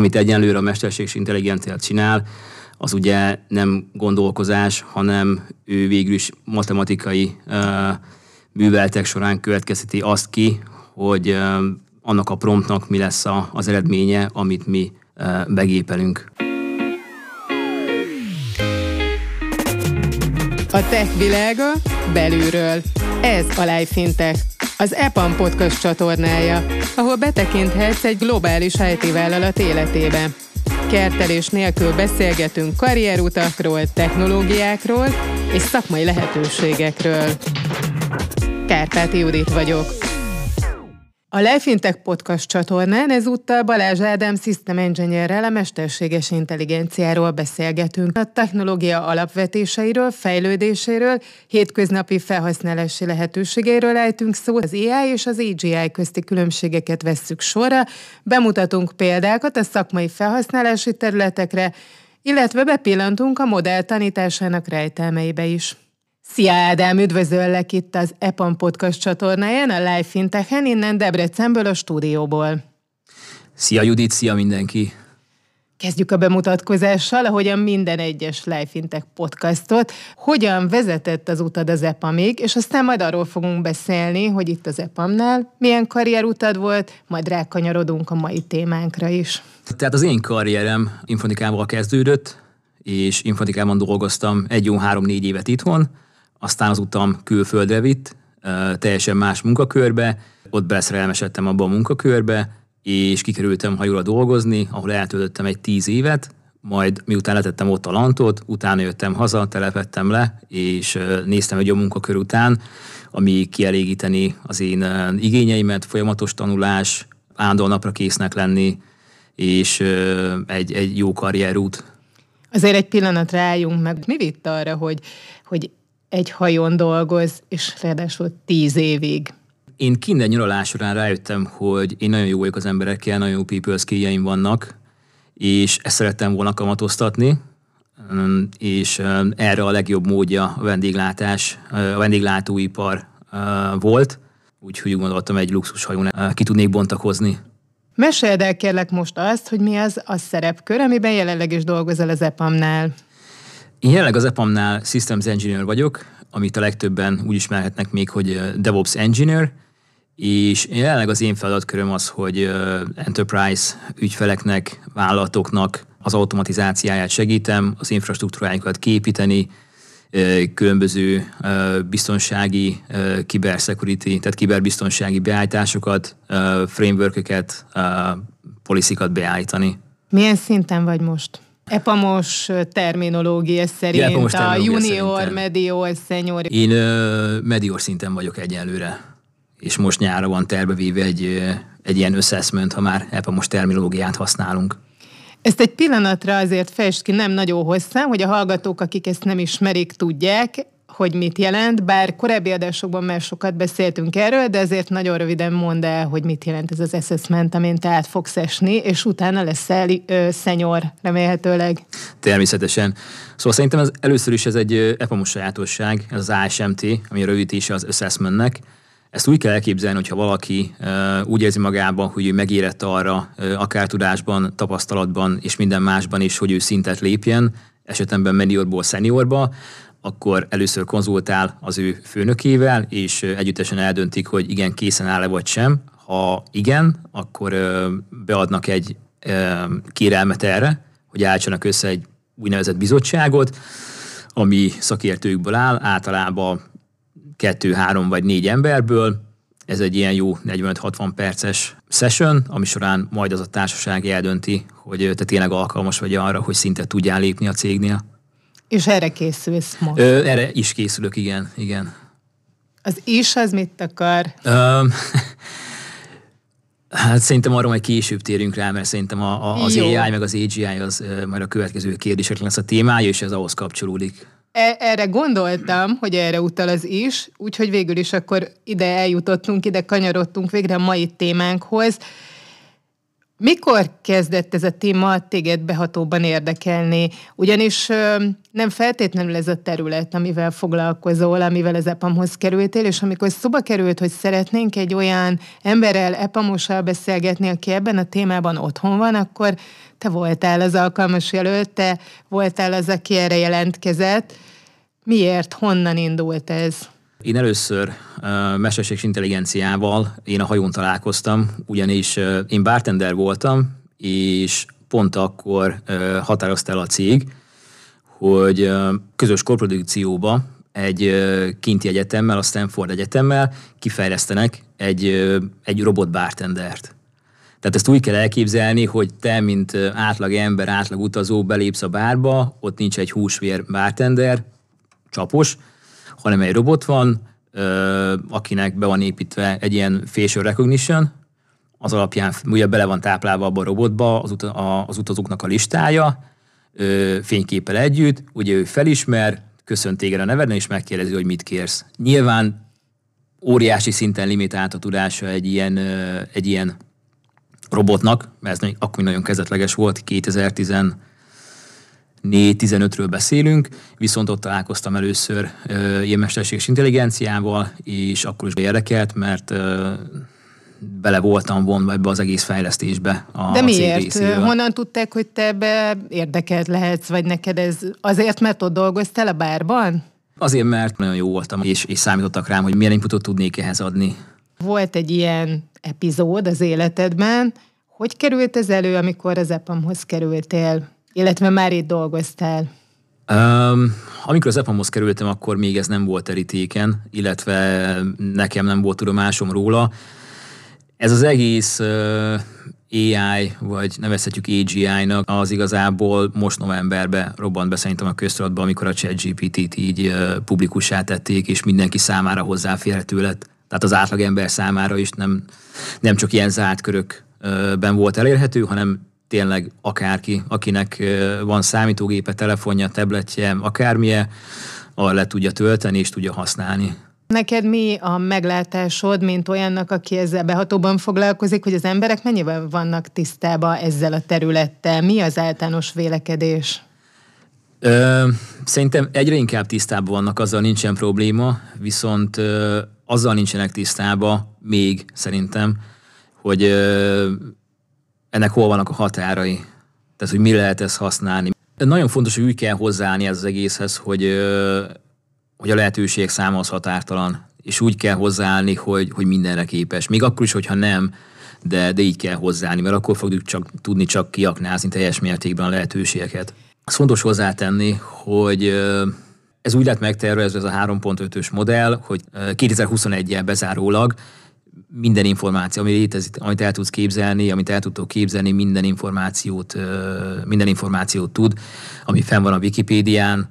amit egyenlőre a mesterséges intelligencia csinál, az ugye nem gondolkozás, hanem ő végül is matematikai műveletek során következteti azt ki, hogy annak a promptnak mi lesz az eredménye, amit mi begépelünk. A tech világa belülről. Ez a Life Fintech, az EPAM podcast csatornája, ahol betekinthetsz egy globális IT vállalat életébe. Kertelés nélkül beszélgetünk karrierutakról, technológiákról és szakmai lehetőségekről. Kárpáti Judit vagyok. A Lefintech podcast csatornán ezúttal Balázs Ádám System Engineerrel a mesterséges intelligenciáról beszélgetünk. A technológia alapvetéseiről, fejlődéséről, hétköznapi felhasználási lehetőségeiről ejtünk szó. Az AI és az AGI közti különbségeket vesszük sorra, bemutatunk példákat a szakmai felhasználási területekre, illetve bepillantunk a modell tanításának rejtelmeibe is. Szia Ádám, üdvözöllek itt az EPAM Podcast csatornáján, a Live Fintechen, innen Debrecenből a stúdióból. Szia Judit, szia mindenki! Kezdjük a bemutatkozással, ahogyan minden egyes Live Fintech podcastot. Hogyan vezetett az utad az EPAMig, és aztán majd arról fogunk beszélni, hogy itt az EPAM-nál milyen karrierutad volt, majd rákanyarodunk a mai témánkra is. Tehát az én karrierem informatikával kezdődött, és informatikában dolgoztam egy jó három-négy évet itthon, aztán az utam külföldre vitt, teljesen más munkakörbe, ott beszerelmesedtem abba a munkakörbe, és kikerültem hajóra dolgozni, ahol eltöltöttem egy tíz évet, majd miután letettem ott a lantot, utána jöttem haza, telepettem le, és néztem egy a munkakör után, ami kielégíteni az én igényeimet, folyamatos tanulás, állandóan napra késznek lenni, és egy, egy jó karrierút. Azért egy pillanatra álljunk meg. Mi vitt arra, hogy, hogy egy hajón dolgoz, és ráadásul tíz évig. Én kinder nyaralás során rájöttem, hogy én nagyon jó vagyok az emberekkel, nagyon jó people skilljeim vannak, és ezt szerettem volna kamatoztatni, és erre a legjobb módja a vendéglátás, a vendéglátóipar volt, úgyhogy úgy gondoltam, egy luxushajón ki tudnék bontakozni. Meséld el kérlek most azt, hogy mi az a szerepkör, amiben jelenleg is dolgozol az EPAM-nál. Én jelenleg az EPAM-nál Systems Engineer vagyok, amit a legtöbben úgy ismerhetnek még, hogy DevOps Engineer, és jelenleg az én feladatköröm az, hogy enterprise ügyfeleknek, vállalatoknak az automatizációját segítem, az infrastruktúrájukat képíteni, különböző biztonsági, kibersecurity, tehát kiberbiztonsági beállításokat, frameworköket, policy-kat beállítani. Milyen szinten vagy most? Epamos terminológia szerint, Epamos a junior, szerintem. medior, senior. Én medior szinten vagyok egyelőre, és most nyára van tervevéve egy, egy ilyen assessment, ha már Epamos terminológiát használunk. Ezt egy pillanatra azért fest ki, nem nagyon hosszan, hogy a hallgatók, akik ezt nem ismerik, tudják hogy mit jelent, bár korábbi adásokban már sokat beszéltünk erről, de ezért nagyon röviden mondd el, hogy mit jelent ez az assessment, amin te át fogsz esni, és utána leszel ö, szenyor, remélhetőleg. Természetesen. Szóval szerintem az, először is ez egy EPAMOS sajátosság, ez az ASMT, ami a rövidítése az assessmentnek. Ezt úgy kell elképzelni, hogyha valaki uh, úgy érzi magában, hogy ő megérett arra, uh, akár tudásban, tapasztalatban és minden másban is, hogy ő szintet lépjen, esetemben mediorból szeniorba, akkor először konzultál az ő főnökével, és együttesen eldöntik, hogy igen, készen áll-e vagy sem. Ha igen, akkor beadnak egy kérelmet erre, hogy állítsanak össze egy úgynevezett bizottságot, ami szakértőkből áll, általában kettő, három vagy négy emberből. Ez egy ilyen jó 45-60 perces session, ami során majd az a társaság eldönti, hogy te tényleg alkalmas vagy arra, hogy szinte tudjál lépni a cégnél. És erre készülsz most? Ö, erre is készülök, igen, igen. Az is az mit akar? Ö, hát szerintem arra majd később térünk rá, mert szerintem a, a, az Jó. AI meg az AGI az majd a következő kérdések lesz a témája, és ez ahhoz kapcsolódik. E, erre gondoltam, hogy erre utal az is, úgyhogy végül is akkor ide eljutottunk, ide kanyarodtunk végre a mai témánkhoz Mikor kezdett ez a téma téged behatóban érdekelni? Ugyanis nem feltétlenül ez a terület, amivel foglalkozol, amivel az EPAM-hoz kerültél, és amikor szoba került, hogy szeretnénk egy olyan emberrel, EPAMossal beszélgetni, aki ebben a témában otthon van, akkor te voltál az alkalmas jelölt, te voltál az, aki erre jelentkezett. Miért? Honnan indult ez? Én először uh, mesterséges intelligenciával én a hajón találkoztam, ugyanis uh, én bartender voltam, és pont akkor uh, határozta el a cég, hogy uh, közös korprodukcióba egy uh, kinti egyetemmel, a Stanford Egyetemmel kifejlesztenek egy, uh, egy robot bartendert. Tehát ezt úgy kell elképzelni, hogy te, mint átlag ember, átlag utazó belépsz a bárba, ott nincs egy húsvér bartender, csapos, hanem egy robot van, akinek be van építve egy ilyen facial recognition, az alapján ugye bele van táplálva abba a robotba az, ut- a, az utazóknak a listája, fényképpel együtt, ugye ő felismer, köszönt téged a neveden, és megkérdezi, hogy mit kérsz. Nyilván óriási szinten limitált a tudása egy ilyen, egy ilyen robotnak, mert ez akkor nagyon kezdetleges volt, 2010 4-15-ről beszélünk, viszont ott találkoztam először uh, ilyen mesterséges intelligenciával, és akkor is érdekelt, mert bele voltam vonva ebbe az egész fejlesztésbe. A, De miért? Honnan tudták, hogy te ebbe érdekelt lehetsz, vagy neked ez azért, mert ott dolgoztál a bárban? Azért, mert nagyon jó voltam, és, és számítottak rám, hogy milyen inputot tudnék ehhez adni. Volt egy ilyen epizód az életedben, hogy került ez elő, amikor az EPAM-hoz kerültél? Illetve már itt dolgoztál? Um, amikor az EPAM-hoz kerültem, akkor még ez nem volt terítéken, illetve nekem nem volt tudomásom róla. Ez az egész uh, AI, vagy nevezhetjük AGI-nak, az igazából most novemberben robbant be szerintem a köztudatba, amikor a ChatGPT-t így uh, publikussá tették, és mindenki számára hozzáférhető lett. Tehát az átlagember számára is nem, nem csak ilyen zárt körökben volt elérhető, hanem tényleg akárki, akinek van számítógépe, telefonja, tabletje, akármilyen, arra le tudja tölteni és tudja használni. Neked mi a meglátásod, mint olyannak, aki ezzel behatóban foglalkozik, hogy az emberek mennyivel vannak tisztában ezzel a területtel? Mi az általános vélekedés? Ö, szerintem egyre inkább tisztában vannak, azzal nincsen probléma, viszont ö, azzal nincsenek tisztában még szerintem, hogy ö, ennek hol vannak a határai. Tehát, hogy mi lehet ezt használni. Nagyon fontos, hogy úgy kell hozzáállni ez az egészhez, hogy, hogy a lehetőség száma az határtalan, és úgy kell hozzáállni, hogy, hogy mindenre képes. Még akkor is, hogyha nem, de, de így kell hozzáállni, mert akkor fogjuk csak tudni csak kiaknázni teljes mértékben a lehetőségeket. Az fontos hozzátenni, hogy ez úgy lett megtervezve ez a 3.5-ös modell, hogy 2021-jel bezárólag minden információ, ami létezik, amit el tudsz képzelni, amit el tudtok képzelni, minden információt, minden információt tud, ami fenn van a Wikipédián,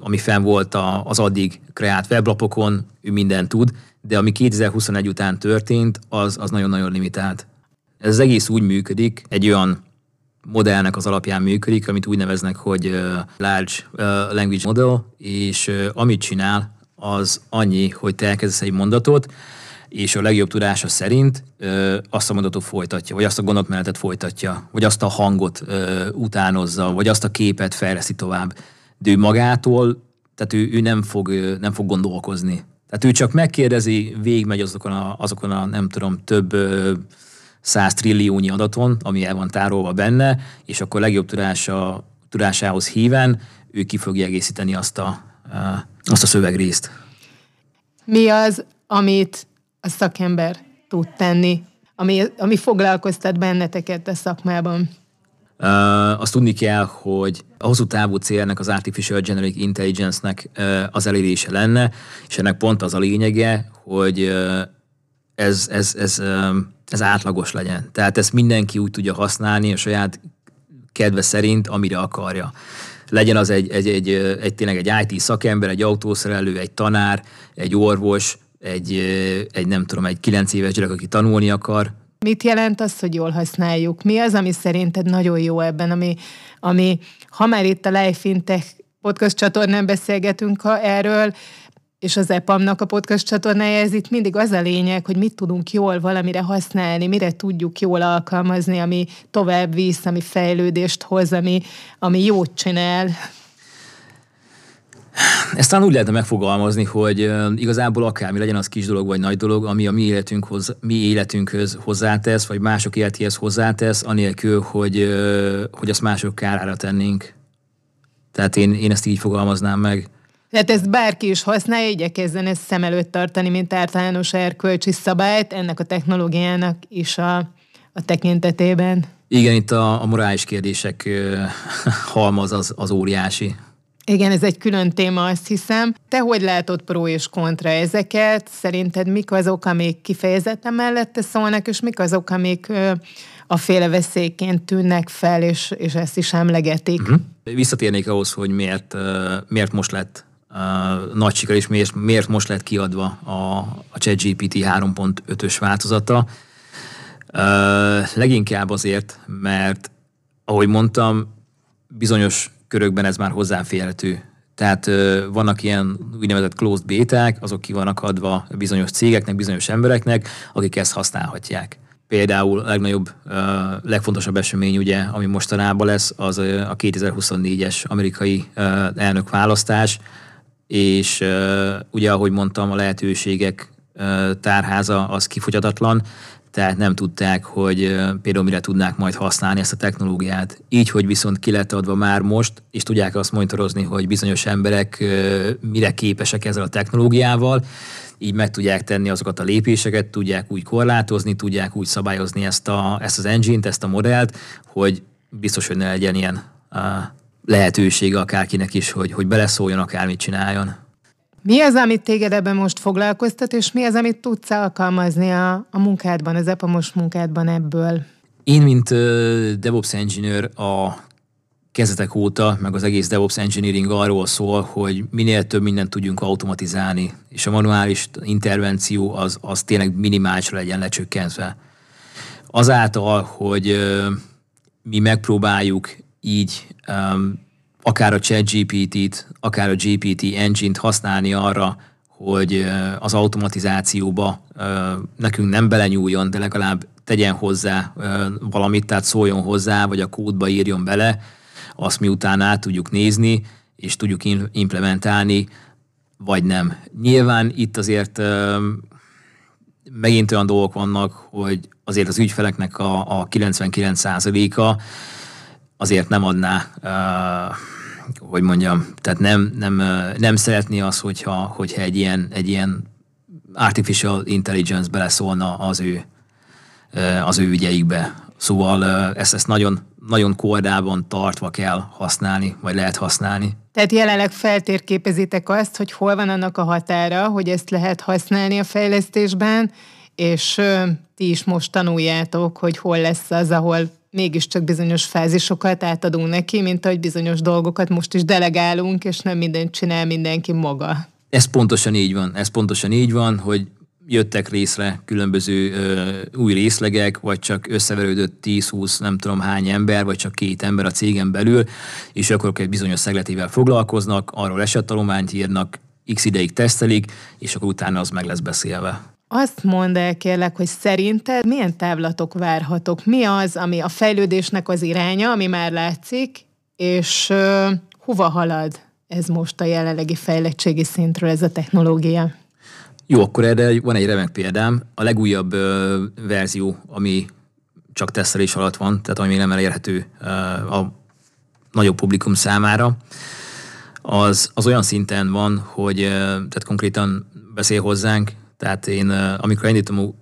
ami fenn volt az addig kreált weblapokon, ő mindent tud, de ami 2021 után történt, az, az nagyon-nagyon limitált. Ez az egész úgy működik, egy olyan modellnek az alapján működik, amit úgy neveznek, hogy Large Language Model, és amit csinál, az annyi, hogy te elkezdesz egy mondatot, és a legjobb tudása szerint ö, azt a mondatot folytatja, vagy azt a gondolatmenetet folytatja, vagy azt a hangot ö, utánozza, vagy azt a képet fejleszti tovább. De ő magától, tehát ő, ő nem, fog, nem fog gondolkozni. Tehát ő csak megkérdezi, végigmegy azokon a, azokon a nem tudom, több száz trilliónyi adaton, ami el van tárolva benne, és akkor legjobb tudása, tudásához híven ő ki fogja egészíteni azt a, azt a szövegrészt. Mi az, amit a szakember tud tenni, ami, ami foglalkoztat benneteket a szakmában? Uh, azt tudni kell, hogy a hosszú távú célnak az Artificial Generic Intelligence-nek uh, az elérése lenne, és ennek pont az a lényege, hogy uh, ez, ez, ez, uh, ez átlagos legyen. Tehát ezt mindenki úgy tudja használni a saját kedve szerint, amire akarja. Legyen az egy, egy, egy, egy tényleg egy IT szakember, egy autószerelő, egy tanár, egy orvos, egy, egy nem tudom, egy kilenc éves gyerek, aki tanulni akar. Mit jelent az, hogy jól használjuk? Mi az, ami szerinted nagyon jó ebben, ami, ami ha már itt a Life Fintech podcast csatornán beszélgetünk ha erről, és az EPAM-nak a podcast csatornája, ez itt mindig az a lényeg, hogy mit tudunk jól valamire használni, mire tudjuk jól alkalmazni, ami tovább visz, ami fejlődést hoz, ami, ami jót csinál. Ezt talán úgy lehetne megfogalmazni, hogy igazából akármi legyen az kis dolog vagy nagy dolog, ami a mi, életünkhoz, mi életünkhöz hozzátesz, vagy mások életéhez hozzátesz, anélkül, hogy, hogy azt mások kárára tennénk. Tehát én, én ezt így fogalmaznám meg. Tehát ezt bárki is használja, igyekezzen ezt szem előtt tartani, mint általános erkölcsi szabályt ennek a technológiának is a, a tekintetében. Igen, itt a, a morális kérdések halmaz az, az óriási. Igen, ez egy külön téma, azt hiszem. Te hogy látod pro és kontra ezeket? Szerinted mik azok, amik kifejezetten mellette szólnak, és mik azok, amik a féle veszélyként tűnnek fel, és, és ezt is emlegetik? Uh-huh. Visszatérnék ahhoz, hogy miért, miért most lett nagy siker, és miért, miért most lett kiadva a, a ChatGPT 3.5-ös változata. Leginkább azért, mert ahogy mondtam, bizonyos körökben ez már hozzáférhető. Tehát vannak ilyen úgynevezett closed béták, azok ki vannak adva bizonyos cégeknek, bizonyos embereknek, akik ezt használhatják. Például a legnagyobb, legfontosabb esemény, ugye, ami mostanában lesz, az a 2024-es amerikai uh, elnökválasztás, és ugye, ahogy mondtam, a lehetőségek tárháza az kifogyatatlan, tehát nem tudták, hogy például mire tudnák majd használni ezt a technológiát. Így, hogy viszont ki lett adva már most, és tudják azt monitorozni, hogy bizonyos emberek mire képesek ezzel a technológiával, így meg tudják tenni azokat a lépéseket, tudják úgy korlátozni, tudják úgy szabályozni ezt, a, ezt az engine-t, ezt a modellt, hogy biztos, hogy ne legyen ilyen lehetősége akárkinek is, hogy, hogy beleszóljon, akármit csináljon. Mi az, amit téged ebben most foglalkoztat, és mi az, amit tudsz alkalmazni a, a munkádban, az EPAMOS munkádban ebből? Én, mint uh, DevOps Engineer a kezdetek óta, meg az egész DevOps Engineering arról szól, hogy minél több mindent tudjunk automatizálni, és a manuális intervenció az, az tényleg minimálisra legyen lecsökkentve. Azáltal, hogy uh, mi megpróbáljuk így um, akár a ChatGPT-t, akár a GPT engine-t használni arra, hogy az automatizációba nekünk nem belenyúljon, de legalább tegyen hozzá valamit, tehát szóljon hozzá, vagy a kódba írjon bele, azt miután át tudjuk nézni, és tudjuk implementálni, vagy nem. Nyilván itt azért megint olyan dolgok vannak, hogy azért az ügyfeleknek a, a 99%-a azért nem adná, hogy mondjam, tehát nem, nem, nem szeretné az, hogyha, hogyha egy, ilyen, egy ilyen artificial intelligence beleszólna az ő, az ő ügyeikbe. Szóval ezt, ezt nagyon, nagyon kordában tartva kell használni, vagy lehet használni. Tehát jelenleg feltérképezitek azt, hogy hol van annak a határa, hogy ezt lehet használni a fejlesztésben, és ti is most tanuljátok, hogy hol lesz az, ahol mégiscsak bizonyos fázisokat átadunk neki, mint ahogy bizonyos dolgokat most is delegálunk, és nem mindent csinál mindenki maga. Ez pontosan így van. Ez pontosan így van, hogy jöttek részre különböző ö, új részlegek, vagy csak összeverődött 10-20, nem tudom hány ember, vagy csak két ember a cégen belül, és akkor egy bizonyos szegletével foglalkoznak, arról esettalományt írnak, x ideig tesztelik, és akkor utána az meg lesz beszélve. Azt mondd el kérlek, hogy szerinted milyen távlatok várhatok? Mi az, ami a fejlődésnek az iránya, ami már látszik, és uh, hova halad ez most a jelenlegi fejlettségi szintről, ez a technológia? Jó, akkor erre van egy remek példám. A legújabb uh, verzió, ami csak tesztelés alatt van, tehát ami még nem elérhető uh, a nagyobb publikum számára, az, az olyan szinten van, hogy tehát konkrétan beszél hozzánk, tehát én, amikor indítom,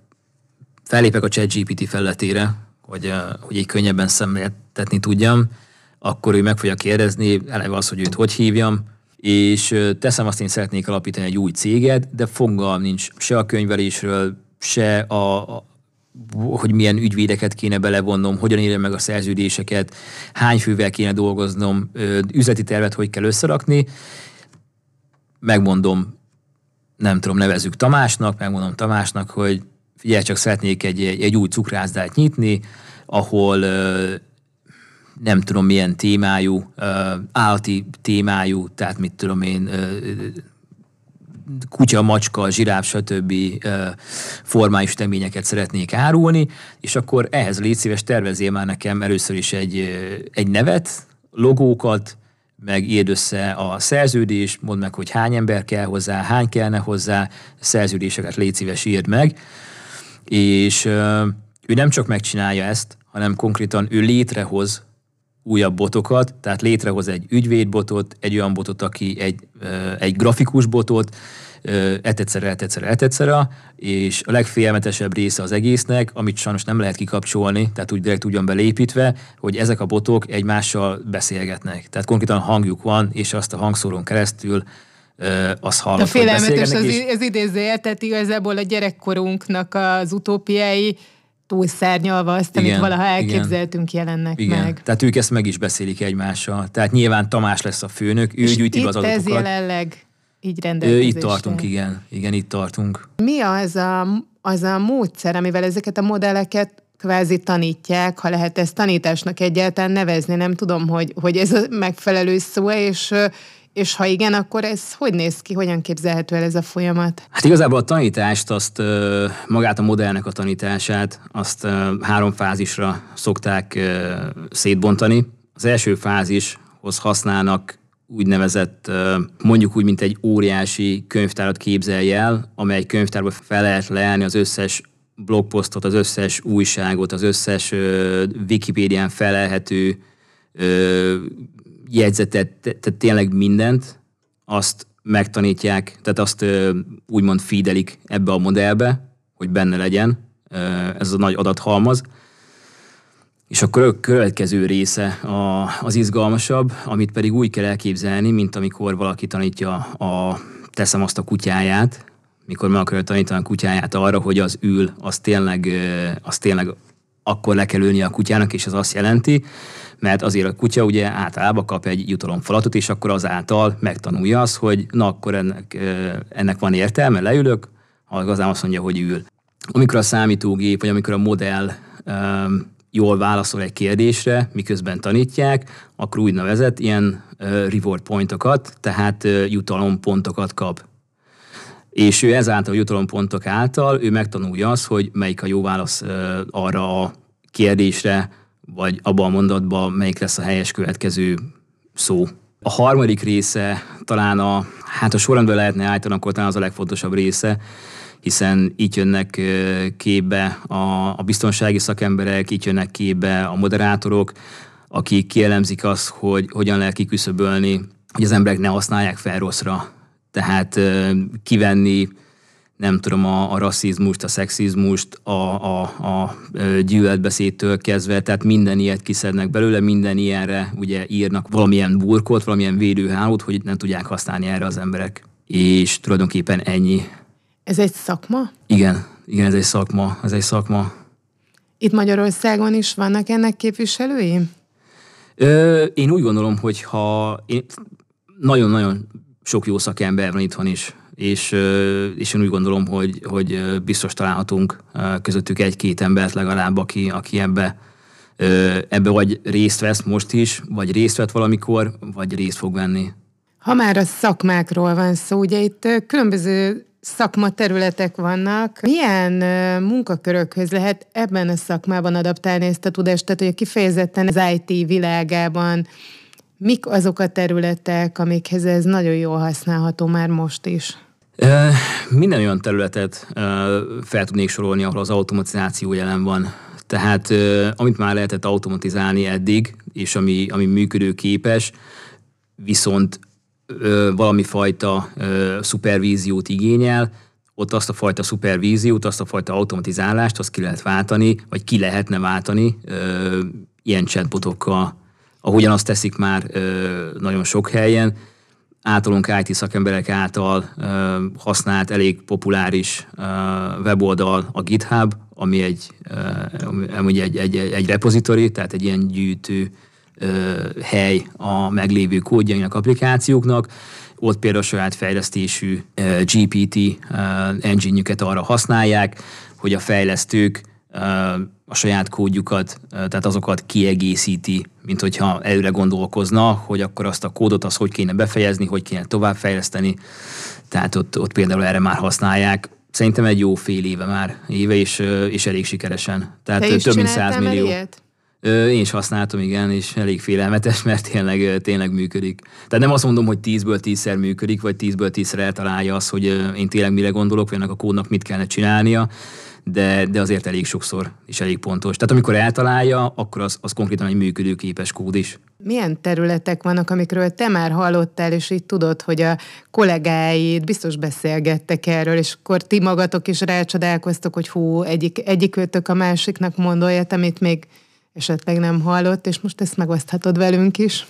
fellépek a ChatGPT felletére, hogy, hogy így könnyebben szemléltetni tudjam, akkor ő meg fogja kérdezni, eleve az, hogy őt hogy hívjam, és teszem azt, én szeretnék alapítani egy új céget, de fogalm nincs se a könyvelésről, se a, a hogy milyen ügyvédeket kéne belevonnom, hogyan írjam meg a szerződéseket, hány fővel kéne dolgoznom, üzleti tervet hogy kell összerakni. Megmondom nem tudom, nevezük Tamásnak, megmondom Tamásnak, hogy figyelj, csak szeretnék egy, egy új cukrászdát nyitni, ahol nem tudom milyen témájú, állati témájú, tehát mit tudom én, kutya, macska, zsiráf, stb. formális teményeket szeretnék árulni, és akkor ehhez légy szíves, tervezél már nekem először is egy, egy nevet, logókat, meg írd össze a szerződést, mondd meg, hogy hány ember kell hozzá, hány kellene hozzá, szerződéseket légy szíves írd meg, és ő nem csak megcsinálja ezt, hanem konkrétan ő létrehoz újabb botokat, tehát létrehoz egy ügyvédbotot, egy olyan botot, aki egy, egy grafikus botot, etegyszerre, etegyszerre, etegyszerre, és a legfélmetesebb része az egésznek, amit sajnos nem lehet kikapcsolni, tehát úgy direkt ugyan belépítve, hogy ezek a botok egymással beszélgetnek. Tehát konkrétan hangjuk van, és azt a hangszórón keresztül az hallott, A félelmetes az, és... az idéző, tehát igazából a gyerekkorunknak az utópiái túlszárnyalva azt, amit igen, valaha elképzeltünk, igen. jelennek igen. meg. Tehát ők ezt meg is beszélik egymással. Tehát nyilván Tamás lesz a főnök, ő gyűjti az adatokat. ez jelenleg így rendelkezésre. Itt tartunk, igen. Igen, itt tartunk. Mi az a, az a módszer, amivel ezeket a modelleket kvázi tanítják, ha lehet ezt tanításnak egyáltalán nevezni, nem tudom, hogy, hogy ez a megfelelő szó, és és ha igen, akkor ez hogy néz ki, hogyan képzelhető el ez a folyamat? Hát igazából a tanítást, azt magát a modellnek a tanítását, azt három fázisra szokták szétbontani. Az első fázishoz használnak úgynevezett, mondjuk úgy, mint egy óriási könyvtárat képzelj el, amely könyvtárba fel lehet leállni az összes blogposztot, az összes újságot, az összes Wikipédián felelhető jegyzetet, tehát tényleg mindent, azt megtanítják, tehát azt úgymond feedelik ebbe a modellbe, hogy benne legyen ez a nagy adathalmaz. És akkor a következő része a, az izgalmasabb, amit pedig úgy kell elképzelni, mint amikor valaki tanítja a, teszem azt a kutyáját, mikor meg akarja tanítani a kutyáját arra, hogy az ül, az tényleg, az tényleg akkor le kell ülni a kutyának, és az azt jelenti, mert azért a kutya ugye általában kap egy jutalomfalatot, és akkor azáltal megtanulja azt, hogy na akkor ennek, ennek van értelme, leülök, ha igazán azt mondja, hogy ül. Amikor a számítógép, vagy amikor a modell jól válaszol egy kérdésre, miközben tanítják, akkor úgynevezett ilyen reward pointokat, tehát jutalompontokat kap. És ő ezáltal a jutalompontok által, ő megtanulja azt, hogy melyik a jó válasz arra a kérdésre, vagy abban a mondatban melyik lesz a helyes következő szó. A harmadik része talán a, hát a sorrendben lehetne állítani, akkor talán az a legfontosabb része, hiszen itt jönnek képbe a, a biztonsági szakemberek, itt jönnek képbe a moderátorok, akik kielemzik azt, hogy hogyan lehet kiküszöbölni, hogy az emberek ne használják fel rosszra. Tehát kivenni nem tudom, a, a rasszizmust, a szexizmust, a, a, a gyűlöletbeszédtől kezdve, tehát minden ilyet kiszednek belőle, minden ilyenre ugye írnak valamilyen burkot, valamilyen védőhálót, hogy nem tudják használni erre az emberek. És tulajdonképpen ennyi. Ez egy szakma? Igen, igen, ez egy szakma, ez egy szakma. Itt Magyarországon is vannak ennek képviselői? Ö, én úgy gondolom, hogy ha én, nagyon-nagyon sok jó szakember van itthon is és, és én úgy gondolom, hogy, hogy biztos találhatunk közöttük egy-két embert legalább, aki, aki ebbe, ebbe vagy részt vesz most is, vagy részt vett valamikor, vagy részt fog venni. Ha már a szakmákról van szó, ugye itt különböző szakmaterületek vannak. Milyen munkakörökhöz lehet ebben a szakmában adaptálni ezt a tudást? Tehát, hogy kifejezetten az IT világában mik azok a területek, amikhez ez nagyon jól használható már most is? Minden olyan területet fel tudnék sorolni, ahol az automatizáció jelen van. Tehát amit már lehetett automatizálni eddig, és ami, ami működőképes, viszont valami fajta szupervíziót igényel, ott azt a fajta szupervíziót, azt a fajta automatizálást, azt ki lehet váltani, vagy ki lehetne váltani ilyen chatbotokkal, ahogyan azt teszik már nagyon sok helyen, általunk IT szakemberek által uh, használt elég populáris uh, weboldal a GitHub, ami egy, uh, ami egy, egy, egy repozitori, tehát egy ilyen gyűjtő hely a meglévő kódjainak, applikációknak. Ott például saját fejlesztésű GPT uh, engine arra használják, hogy a fejlesztők a saját kódjukat, tehát azokat kiegészíti, mint hogyha előre gondolkozna, hogy akkor azt a kódot az hogy kéne befejezni, hogy kéne továbbfejleszteni. Tehát ott, ott például erre már használják. Szerintem egy jó fél éve már, éve, és, és elég sikeresen. Tehát Te több mint 100 millió. Ilyet? Én is használtam, igen, és elég félelmetes, mert tényleg, tényleg működik. Tehát nem azt mondom, hogy 10-ből 10-szer működik, vagy 10-ből 10-szer eltalálja az, hogy én tényleg mire gondolok, vagy ennek a kódnak mit kellene csinálnia, de, de azért elég sokszor is elég pontos. Tehát amikor eltalálja, akkor az, az konkrétan egy működőképes kód is. Milyen területek vannak, amikről te már hallottál, és így tudod, hogy a kollégáid biztos beszélgettek erről, és akkor ti magatok is rácsodálkoztok, hogy hú, egyik, egyik őtök a másiknak mond amit még esetleg nem hallott, és most ezt megoszthatod velünk is.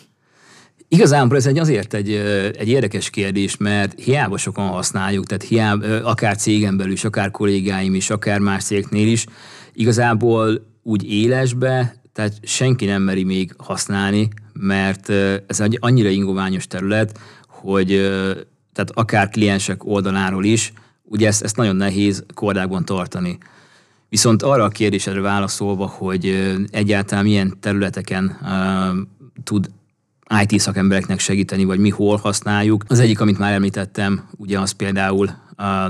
Igazából ez egy azért egy, egy érdekes kérdés, mert hiába sokan használjuk, tehát hiába, akár cégen belül is, akár kollégáim is, akár más cégnél is, igazából úgy élesbe, tehát senki nem meri még használni, mert ez egy annyira ingoványos terület, hogy tehát akár kliensek oldaláról is, ugye ezt, ezt nagyon nehéz kordákban tartani. Viszont arra a kérdésedre válaszolva, hogy egyáltalán milyen területeken tud IT szakembereknek segíteni, vagy mi hol használjuk. Az egyik, amit már említettem, ugye az például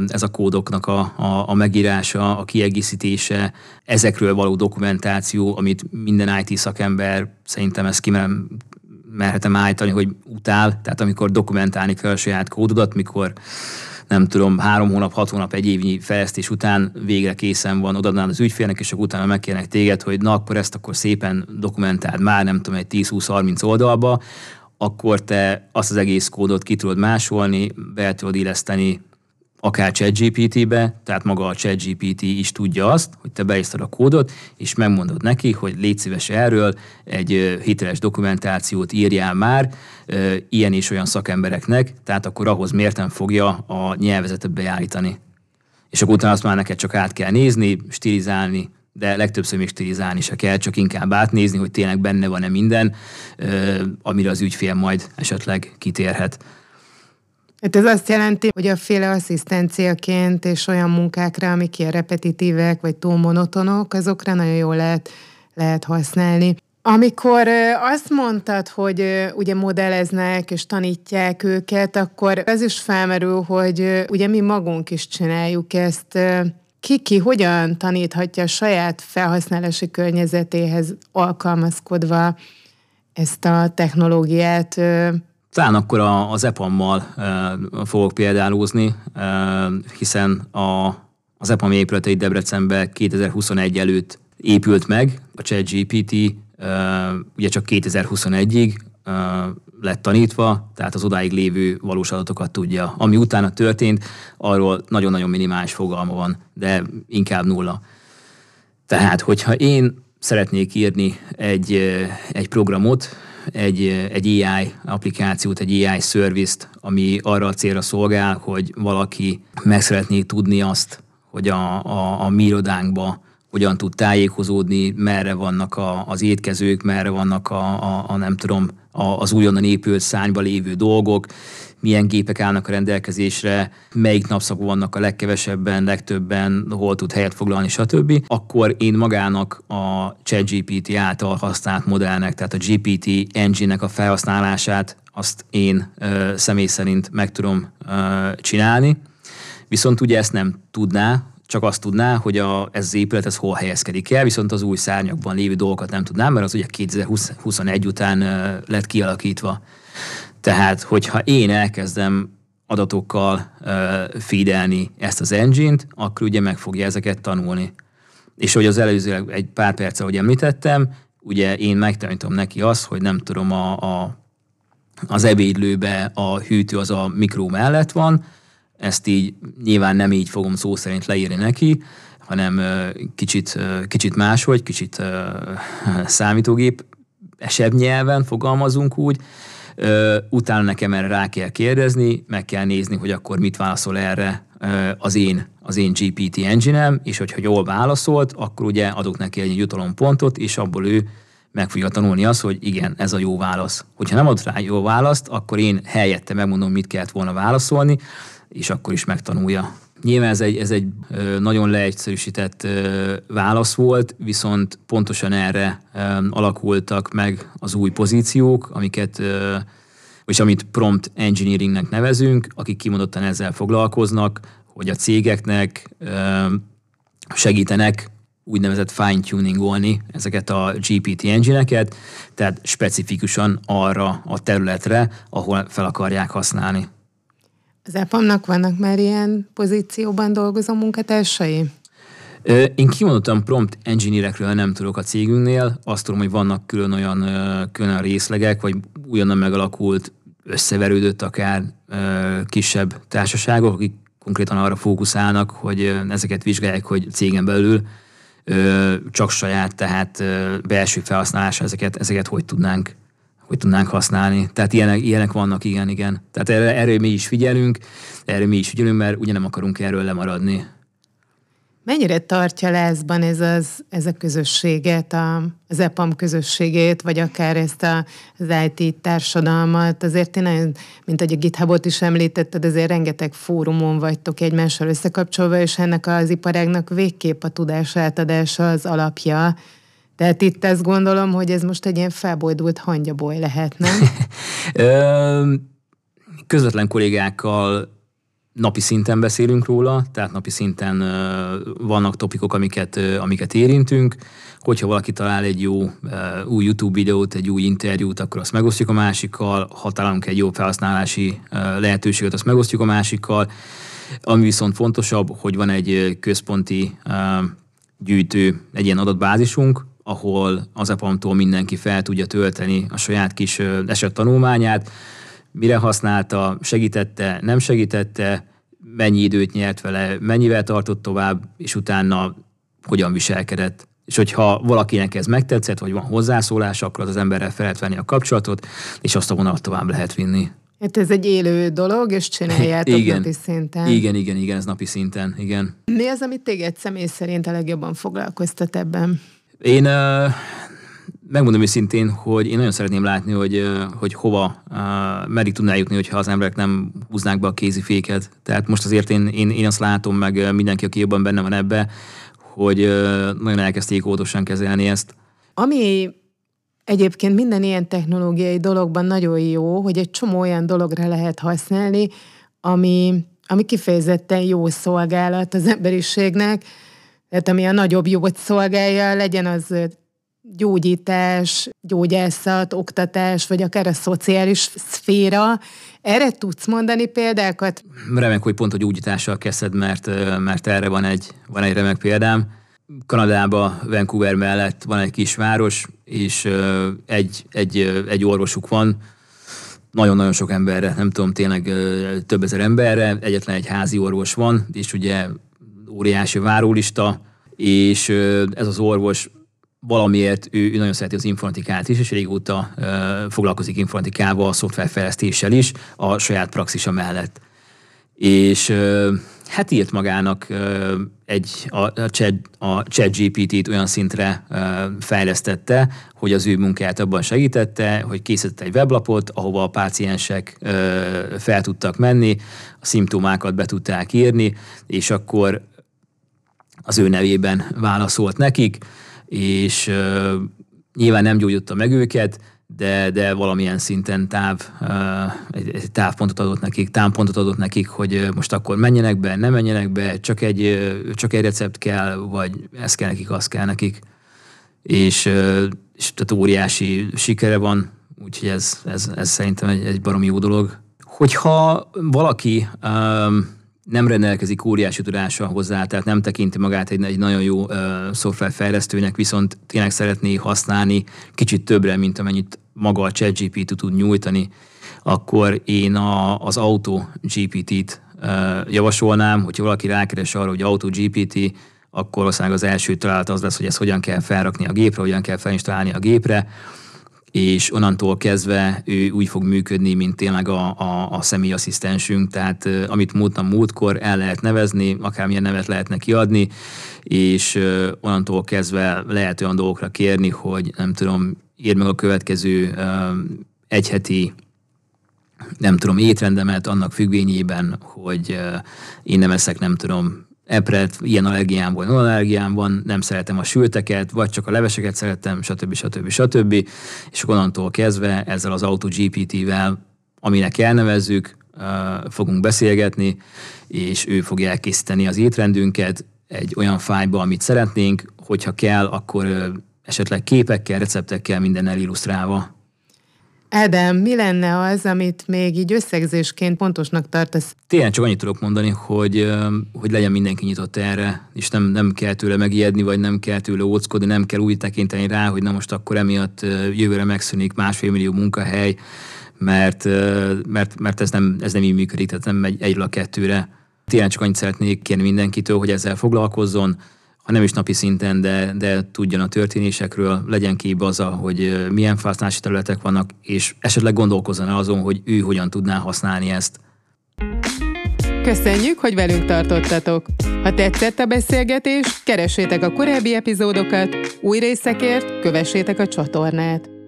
ez a kódoknak a, a, a megírása, a kiegészítése, ezekről való dokumentáció, amit minden IT szakember szerintem ezt kimerem, merhetem állítani, hogy utál, tehát amikor dokumentálni kell a saját kódodat, mikor nem tudom, három hónap, hat hónap, egy évnyi fejlesztés után végre készen van, odaadnál az ügyfélnek, és akkor utána megkérnek téged, hogy na, akkor ezt akkor szépen dokumentáld már, nem tudom, egy 10-20-30 oldalba, akkor te azt az egész kódot ki tudod másolni, be tudod illeszteni akár ChatGPT-be, tehát maga a ChatGPT is tudja azt, hogy te beírtad a kódot, és megmondod neki, hogy légy szíves erről egy hiteles dokumentációt írjál már ilyen és olyan szakembereknek, tehát akkor ahhoz mérten fogja a nyelvezetet beállítani. És akkor utána azt már neked csak át kell nézni, stilizálni, de legtöbbször még stilizálni se kell, csak inkább átnézni, hogy tényleg benne van-e minden, amire az ügyfél majd esetleg kitérhet. Hát ez azt jelenti, hogy a féle asszisztenciaként és olyan munkákra, amik ilyen repetitívek vagy túl monotonok, azokra nagyon jól lehet, lehet használni. Amikor azt mondtad, hogy ugye modelleznek és tanítják őket, akkor ez is felmerül, hogy ugye mi magunk is csináljuk ezt. Ki-ki hogyan taníthatja a saját felhasználási környezetéhez alkalmazkodva ezt a technológiát talán akkor az EPAM-mal fogok példálózni, hiszen a, az EPAM épületei Debrecenben 2021 előtt épült meg, a ChatGPT ugye csak 2021-ig lett tanítva, tehát az odáig lévő valós adatokat tudja. Ami utána történt, arról nagyon-nagyon minimális fogalma van, de inkább nulla. Tehát, hogyha én szeretnék írni egy, egy programot, egy, egy AI applikációt, egy AI service ami arra a célra szolgál, hogy valaki meg szeretné tudni azt, hogy a, a, a mi irodánkba hogyan tud tájékozódni, merre vannak a, az étkezők, merre vannak a, a, a nem tudom, az újonnan épült szányba lévő dolgok, milyen gépek állnak a rendelkezésre, melyik napszakban vannak a legkevesebben, legtöbben, hol tud helyet foglalni, stb. Akkor én magának a ChatGPT által használt modellnek, tehát a GPT engine-nek a felhasználását azt én ö, személy szerint meg tudom ö, csinálni. Viszont ugye ezt nem tudná, csak azt tudná, hogy a, ez az épület ez hol helyezkedik el, viszont az új szárnyakban lévő dolgokat nem tudnám, mert az ugye 2021 után lett kialakítva. Tehát, hogyha én elkezdem adatokkal feedelni ezt az engine-t, akkor ugye meg fogja ezeket tanulni. És hogy az előző egy pár perc, ahogy említettem, ugye én megtanítom neki azt, hogy nem tudom, a, a, az ebédlőbe a hűtő az a mikró mellett van, ezt így nyilván nem így fogom szó szerint leírni neki, hanem kicsit, kicsit máshogy, kicsit számítógép esebb nyelven fogalmazunk úgy, utána nekem erre rá kell kérdezni, meg kell nézni, hogy akkor mit válaszol erre az én, az én GPT engine és hogyha jól válaszolt, akkor ugye adok neki egy jutalompontot, és abból ő meg fogja tanulni azt, hogy igen, ez a jó válasz. Hogyha nem ad rá jó választ, akkor én helyette megmondom, mit kellett volna válaszolni, és akkor is megtanulja. Nyilván ez egy, ez egy nagyon leegyszerűsített válasz volt, viszont pontosan erre alakultak meg az új pozíciók, amiket és amit prompt engineeringnek nevezünk, akik kimondottan ezzel foglalkoznak, hogy a cégeknek segítenek úgynevezett fine-tuningolni ezeket a GPT engine-eket, tehát specifikusan arra a területre, ahol fel akarják használni. Az EPAM-nak vannak már ilyen pozícióban dolgozó munkatársai? Én kimondottam prompt engineerekről nem tudok a cégünknél, azt tudom, hogy vannak külön olyan külön részlegek, vagy ugyanan megalakult, összeverődött akár kisebb társaságok, akik konkrétan arra fókuszálnak, hogy ezeket vizsgálják, hogy cégen belül csak saját, tehát belső felhasználásra ezeket, ezeket hogy tudnánk hogy tudnánk használni. Tehát ilyenek, ilyenek vannak, igen, igen. Tehát erre, erre mi is figyelünk, erre mi is figyelünk, mert ugye nem akarunk erről lemaradni. Mennyire tartja lázban ez, az, ez a közösséget, a, az EPAM közösségét, vagy akár ezt a, az IT társadalmat? Azért én nagyon, mint hogy a GitHubot is említetted, azért rengeteg fórumon vagytok egymással összekapcsolva, és ennek az iparágnak végképp a tudás átadása az alapja. Tehát itt ezt gondolom, hogy ez most egy ilyen felbojdult hangyaboly lehet, nem? Közvetlen kollégákkal napi szinten beszélünk róla, tehát napi szinten vannak topikok, amiket, amiket érintünk. Hogyha valaki talál egy jó új YouTube videót, egy új interjút, akkor azt megosztjuk a másikkal. Ha találunk egy jó felhasználási lehetőséget, azt megosztjuk a másikkal. Ami viszont fontosabb, hogy van egy központi gyűjtő, egy ilyen adatbázisunk, ahol az EPAM-tól mindenki fel tudja tölteni a saját kis esettanulmányát, mire használta, segítette, nem segítette, mennyi időt nyert vele, mennyivel tartott tovább, és utána hogyan viselkedett. És hogyha valakinek ez megtetszett, vagy van hozzászólás, akkor az az emberrel fel lehet venni a kapcsolatot, és azt a vonalat tovább lehet vinni. Hát ez egy élő dolog, és csináljátok igen, napi szinten. Igen, igen, igen, ez napi szinten, igen. Mi az, amit téged személy szerint a legjobban foglalkoztat ebben? Én megmondom őszintén, hogy én nagyon szeretném látni, hogy, hogy hova, meddig tudná jutni, hogyha az emberek nem húznák be a kéziféket. Tehát most azért én, én, én azt látom, meg mindenki, aki jobban benne van ebbe, hogy nagyon elkezdték óvatosan kezelni ezt. Ami egyébként minden ilyen technológiai dologban nagyon jó, hogy egy csomó olyan dologra lehet használni, ami, ami kifejezetten jó szolgálat az emberiségnek, tehát ami a nagyobb jót szolgálja, legyen az gyógyítás, gyógyászat, oktatás, vagy akár a szociális szféra. Erre tudsz mondani példákat? Remek, hogy pont a gyógyítással kezded, mert, mert erre van egy, van egy remek példám. Kanadában, Vancouver mellett van egy kis város, és egy, egy, egy orvosuk van, nagyon-nagyon sok emberre, nem tudom, tényleg több ezer emberre, egyetlen egy házi orvos van, és ugye óriási várólista, és ez az orvos valamiért ő, ő nagyon szereti az informatikát is, és régóta uh, foglalkozik informatikával, a szoftverfejlesztéssel is, a saját praxisa mellett. És uh, hát írt magának egy, a, a, chat, a chat GPT-t olyan szintre fejlesztette, hogy az ő munkáját abban segítette, hogy készített egy weblapot, ahova a páciensek fel tudtak menni, a szimptomákat be tudták írni, és akkor az ő nevében válaszolt nekik, és uh, nyilván nem gyógyította meg őket, de, de valamilyen szinten táv, egy, egy távpontot adott nekik, támpontot adott nekik, hogy most akkor menjenek be, nem menjenek be, csak egy, csak egy recept kell, vagy ez kell nekik, az kell nekik. És, és tehát óriási sikere van, úgyhogy ez, ez, ez szerintem egy, egy baromi jó dolog. Hogyha valaki um, nem rendelkezik óriási tudással hozzá, tehát nem tekinti magát egy, egy nagyon jó uh, szoftverfejlesztőnek, viszont tényleg szeretné használni kicsit többre, mint amennyit maga a ChatGPT tud nyújtani, akkor én a, az Auto GPT-t uh, javasolnám, hogyha valaki rákeres arra, hogy Auto GPT, akkor valószínűleg az első találat az lesz, hogy ezt hogyan kell felrakni a gépre, hogyan kell felinstalálni a gépre, és onnantól kezdve ő úgy fog működni, mint tényleg a, a, a személyasszisztensünk, tehát amit múltam múltkor el lehet nevezni, akármilyen nevet lehetne kiadni, és onnantól kezdve lehet olyan dolgokra kérni, hogy nem tudom, írd meg a következő egyheti nem tudom, étrendemet annak függvényében, hogy én nem eszek, nem tudom, epret, ilyen allergiám van, allergiám van, nem szeretem a sülteket, vagy csak a leveseket szeretem, stb. stb. stb. És onnantól kezdve ezzel az AutoGPT-vel, aminek elnevezzük, fogunk beszélgetni, és ő fogja elkészíteni az étrendünket egy olyan fájba, amit szeretnénk, hogyha kell, akkor esetleg képekkel, receptekkel minden illusztrálva. Edem, mi lenne az, amit még így összegzésként pontosnak tartasz? Tényleg csak annyit tudok mondani, hogy, hogy legyen mindenki nyitott erre, és nem, nem kell tőle megijedni, vagy nem kell tőle óckodni, nem kell úgy tekinteni rá, hogy na most akkor emiatt jövőre megszűnik másfél millió munkahely, mert, mert, mert ez, nem, ez nem így működik, tehát nem megy egyről a kettőre. Tényleg csak annyit szeretnék kérni mindenkitől, hogy ezzel foglalkozzon, ha nem is napi szinten, de, de tudjon a történésekről, legyen képbe az, hogy milyen felhasználási területek vannak, és esetleg gondolkozzon azon, hogy ő hogyan tudná használni ezt. Köszönjük, hogy velünk tartottatok! Ha tetszett a beszélgetés, keressétek a korábbi epizódokat, új részekért kövessétek a csatornát.